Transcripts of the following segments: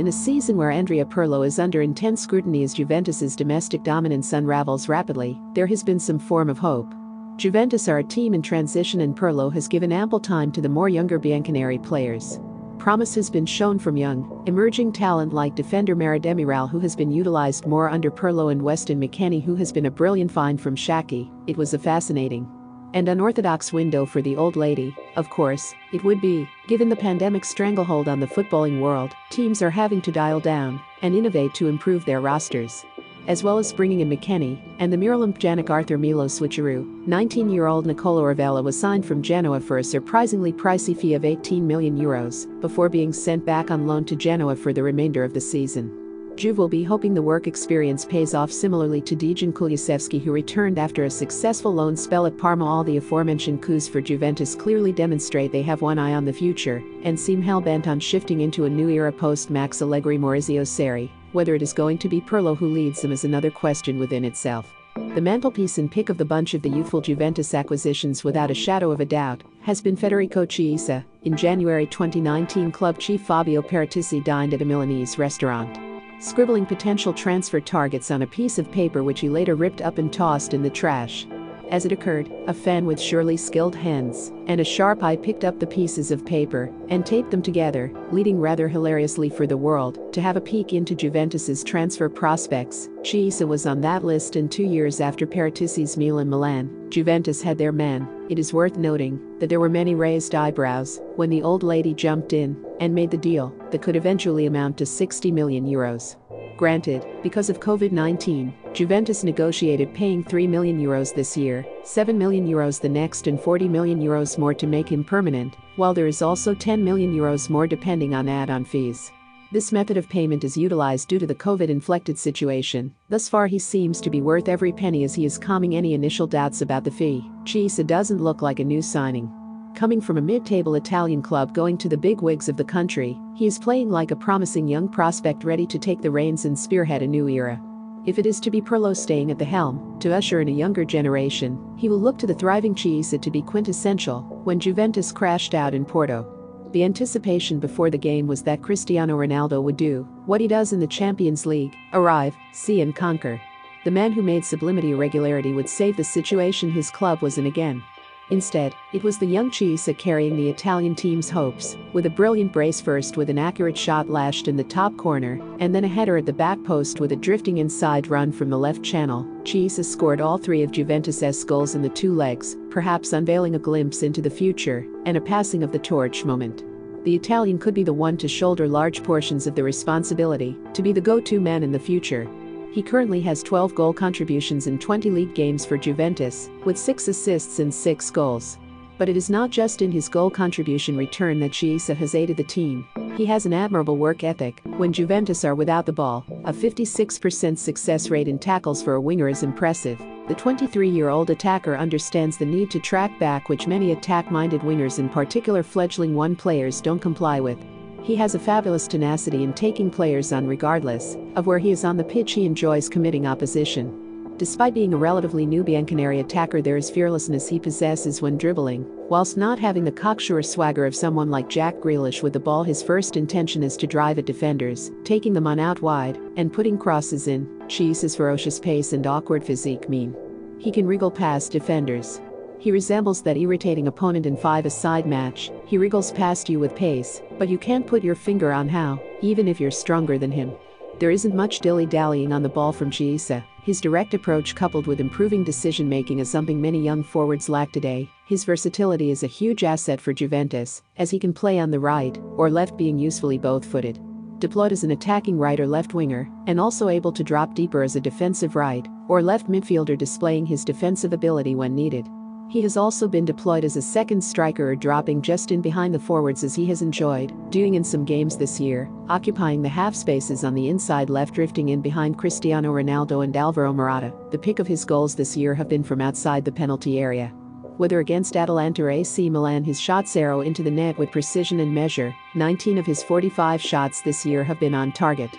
In a season where Andrea Pirlo is under intense scrutiny as Juventus's domestic dominance unravels rapidly, there has been some form of hope. Juventus are a team in transition and Pirlo has given ample time to the more younger Bianconeri players. Promise has been shown from young, emerging talent like defender Merih Demiral who has been utilized more under Pirlo and Weston McKennie who has been a brilliant find from Schalke. It was a fascinating and unorthodox window for the old lady, of course, it would be, given the pandemic stranglehold on the footballing world, teams are having to dial down and innovate to improve their rosters as well as bringing in McKennie, and the Miralem Pjanic Arthur Melo switcheroo, 19-year-old Nicola Rovella was signed from Genoa for a surprisingly pricey fee of 18 million euros, before being sent back on loan to Genoa for the remainder of the season. Juve will be hoping the work experience pays off similarly to Dejan Kulusevski who returned after a successful loan spell at Parma all the aforementioned coups for Juventus clearly demonstrate they have one eye on the future and seem hell-bent on shifting into a new era post-Max Allegri Maurizio Sarri, whether it is going to be Pirlo who leads them is another question within itself. The mantelpiece and pick of the bunch of the youthful Juventus acquisitions without a shadow of a doubt has been Federico Chiesa. In January 2019 club chief Fabio Paratici dined at a Milanese restaurant scribbling potential transfer targets on a piece of paper which he later ripped up and tossed in the trash. As it occurred, a fan with surely skilled hands and a sharp eye picked up the pieces of paper and taped them together, leading rather hilariously for the world to have a peek into Juventus's transfer prospects. Chiesa was on that list and two years after Paratici's in Milan, Juventus had their man. It is worth noting that there were many raised eyebrows when the old lady jumped in and made the deal that could eventually amount to 60 million euros. Granted, because of COVID 19, Juventus negotiated paying 3 million euros this year, 7 million euros the next, and 40 million euros more to make him permanent, while there is also 10 million euros more depending on add on fees. This method of payment is utilized due to the COVID inflected situation. Thus far, he seems to be worth every penny as he is calming any initial doubts about the fee. Chiesa doesn't look like a new signing. Coming from a mid-table Italian club going to the big wigs of the country, he is playing like a promising young prospect ready to take the reins and spearhead a new era. If it is to be Pirlo staying at the helm, to usher in a younger generation, he will look to the thriving Chiesa to be quintessential when Juventus crashed out in Porto. The anticipation before the game was that Cristiano Ronaldo would do what he does in the Champions League arrive, see, and conquer. The man who made sublimity irregularity would save the situation his club was in again. Instead, it was the young Chiesa carrying the Italian team's hopes, with a brilliant brace first with an accurate shot lashed in the top corner, and then a header at the back post with a drifting inside run from the left channel. Chiesa scored all three of Juventus's goals in the two legs, perhaps unveiling a glimpse into the future and a passing of the torch moment. The Italian could be the one to shoulder large portions of the responsibility, to be the go-to man in the future, he currently has 12 goal contributions in 20 league games for Juventus, with 6 assists and 6 goals. But it is not just in his goal contribution return that Chiesa has aided the team. He has an admirable work ethic. When Juventus are without the ball, a 56% success rate in tackles for a winger is impressive. The 23-year-old attacker understands the need to track back which many attack-minded wingers in particular fledgling one players don't comply with. He has a fabulous tenacity in taking players on regardless of where he is on the pitch he enjoys committing opposition. Despite being a relatively new Bianconeri attacker there is fearlessness he possesses when dribbling, whilst not having the cocksure swagger of someone like Jack Grealish with the ball his first intention is to drive at defenders, taking them on out wide, and putting crosses in, Chiesa's ferocious pace and awkward physique mean. He can wriggle past defenders, he resembles that irritating opponent in five-a-side match. He wriggles past you with pace, but you can't put your finger on how, even if you're stronger than him. There isn't much dilly-dallying on the ball from Chiesa. His direct approach coupled with improving decision-making is something many young forwards lack today. His versatility is a huge asset for Juventus, as he can play on the right or left being usefully both-footed. Deployed as an attacking right or left winger, and also able to drop deeper as a defensive right or left midfielder displaying his defensive ability when needed. He has also been deployed as a second striker dropping just in behind the forwards as he has enjoyed doing in some games this year, occupying the half spaces on the inside left drifting in behind Cristiano Ronaldo and Alvaro Morata. The pick of his goals this year have been from outside the penalty area. Whether against Atalanta or AC Milan his shots arrow into the net with precision and measure, 19 of his 45 shots this year have been on target.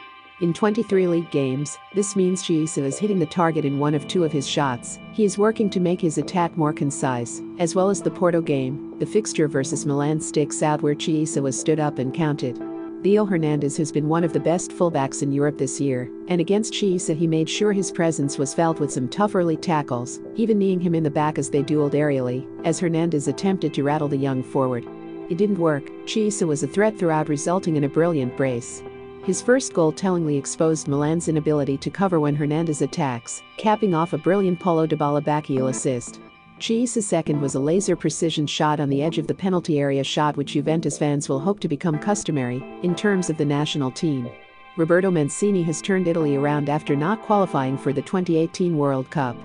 In 23 league games, this means Chiesa is hitting the target in one of two of his shots. He is working to make his attack more concise, as well as the Porto game. The fixture versus Milan sticks out where Chiesa was stood up and counted. Theo Hernandez has been one of the best fullbacks in Europe this year, and against Chiesa he made sure his presence was felt with some tough early tackles, even kneeing him in the back as they dueled aerially, as Hernandez attempted to rattle the young forward. It didn't work, Chiesa was a threat throughout resulting in a brilliant brace. His first goal tellingly exposed Milan's inability to cover when Hernandez attacks, capping off a brilliant Paulo Dybala backheel assist. Chiesa's second was a laser precision shot on the edge of the penalty area shot which Juventus fans will hope to become customary in terms of the national team. Roberto Mancini has turned Italy around after not qualifying for the 2018 World Cup.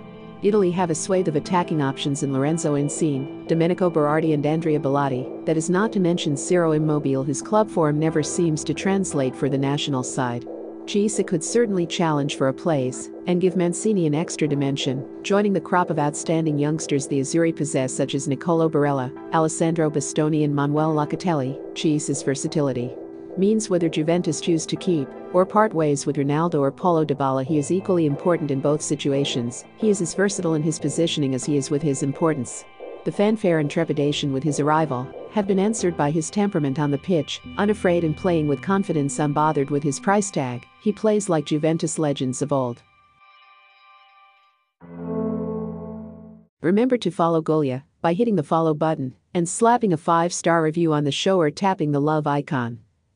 Italy have a swathe of attacking options in Lorenzo Insigne, Domenico Berardi and Andrea Bellotti, that is not to mention Ciro Immobile whose club form never seems to translate for the national side. Chiesa could certainly challenge for a place and give Mancini an extra dimension, joining the crop of outstanding youngsters the Azzurri possess such as Nicolo Barella, Alessandro Bastoni and Manuel Locatelli. Chiesa's versatility means whether Juventus choose to keep or part ways with Ronaldo or Paulo Dybala he is equally important in both situations, he is as versatile in his positioning as he is with his importance. The fanfare and trepidation with his arrival have been answered by his temperament on the pitch, unafraid and playing with confidence unbothered with his price tag, he plays like Juventus legends of old. Remember to follow Golia by hitting the follow button and slapping a 5-star review on the show or tapping the love icon.